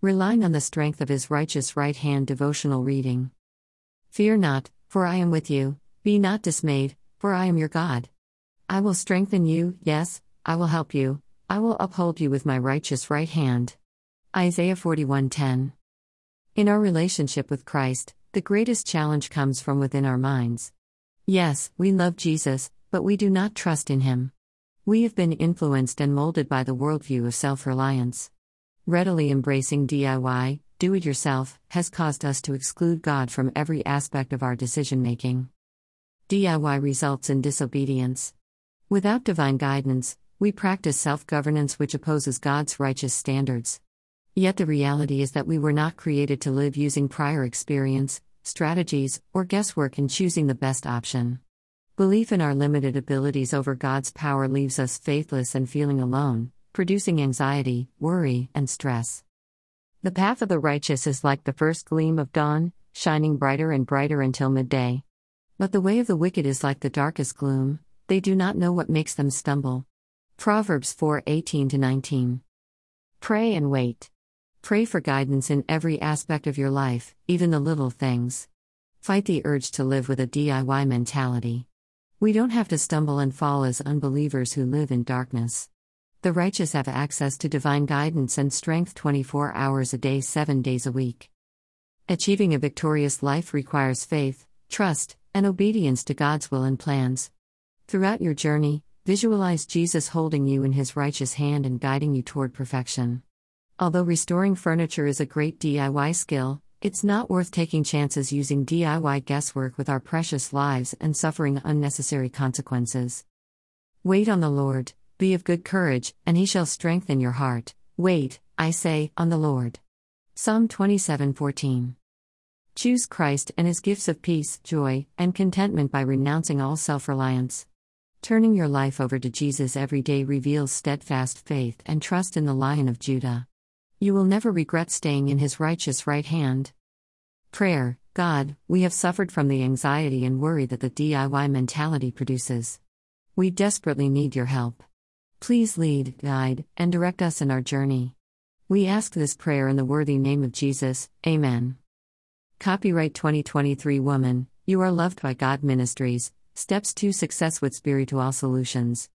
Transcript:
relying on the strength of his righteous right hand devotional reading. Fear not, for I am with you, be not dismayed, for I am your God. I will strengthen you, yes, I will help you, I will uphold you with my righteous right hand. Isaiah 41:10. In our relationship with Christ, the greatest challenge comes from within our minds. Yes, we love Jesus, but we do not trust in him. We have been influenced and molded by the worldview of self reliance. Readily embracing DIY, do it yourself, has caused us to exclude God from every aspect of our decision making. DIY results in disobedience. Without divine guidance, we practice self governance which opposes God's righteous standards. Yet the reality is that we were not created to live using prior experience, strategies, or guesswork in choosing the best option. Belief in our limited abilities over God's power leaves us faithless and feeling alone, producing anxiety, worry, and stress. The path of the righteous is like the first gleam of dawn, shining brighter and brighter until midday. But the way of the wicked is like the darkest gloom, they do not know what makes them stumble. Proverbs 4 18 19. Pray and wait. Pray for guidance in every aspect of your life, even the little things. Fight the urge to live with a DIY mentality. We don't have to stumble and fall as unbelievers who live in darkness. The righteous have access to divine guidance and strength 24 hours a day, 7 days a week. Achieving a victorious life requires faith, trust, and obedience to God's will and plans. Throughout your journey, visualize Jesus holding you in his righteous hand and guiding you toward perfection. Although restoring furniture is a great DIY skill, it's not worth taking chances using DIY guesswork with our precious lives and suffering unnecessary consequences. Wait on the Lord. Be of good courage, and he shall strengthen your heart. Wait, I say, on the Lord. Psalm 27:14. Choose Christ and his gifts of peace, joy, and contentment by renouncing all self-reliance. Turning your life over to Jesus every day reveals steadfast faith and trust in the Lion of Judah. You will never regret staying in his righteous right hand. Prayer God, we have suffered from the anxiety and worry that the DIY mentality produces. We desperately need your help. Please lead, guide, and direct us in our journey. We ask this prayer in the worthy name of Jesus. Amen. Copyright 2023 Woman, You Are Loved by God Ministries, Steps to Success with Spiritual Solutions.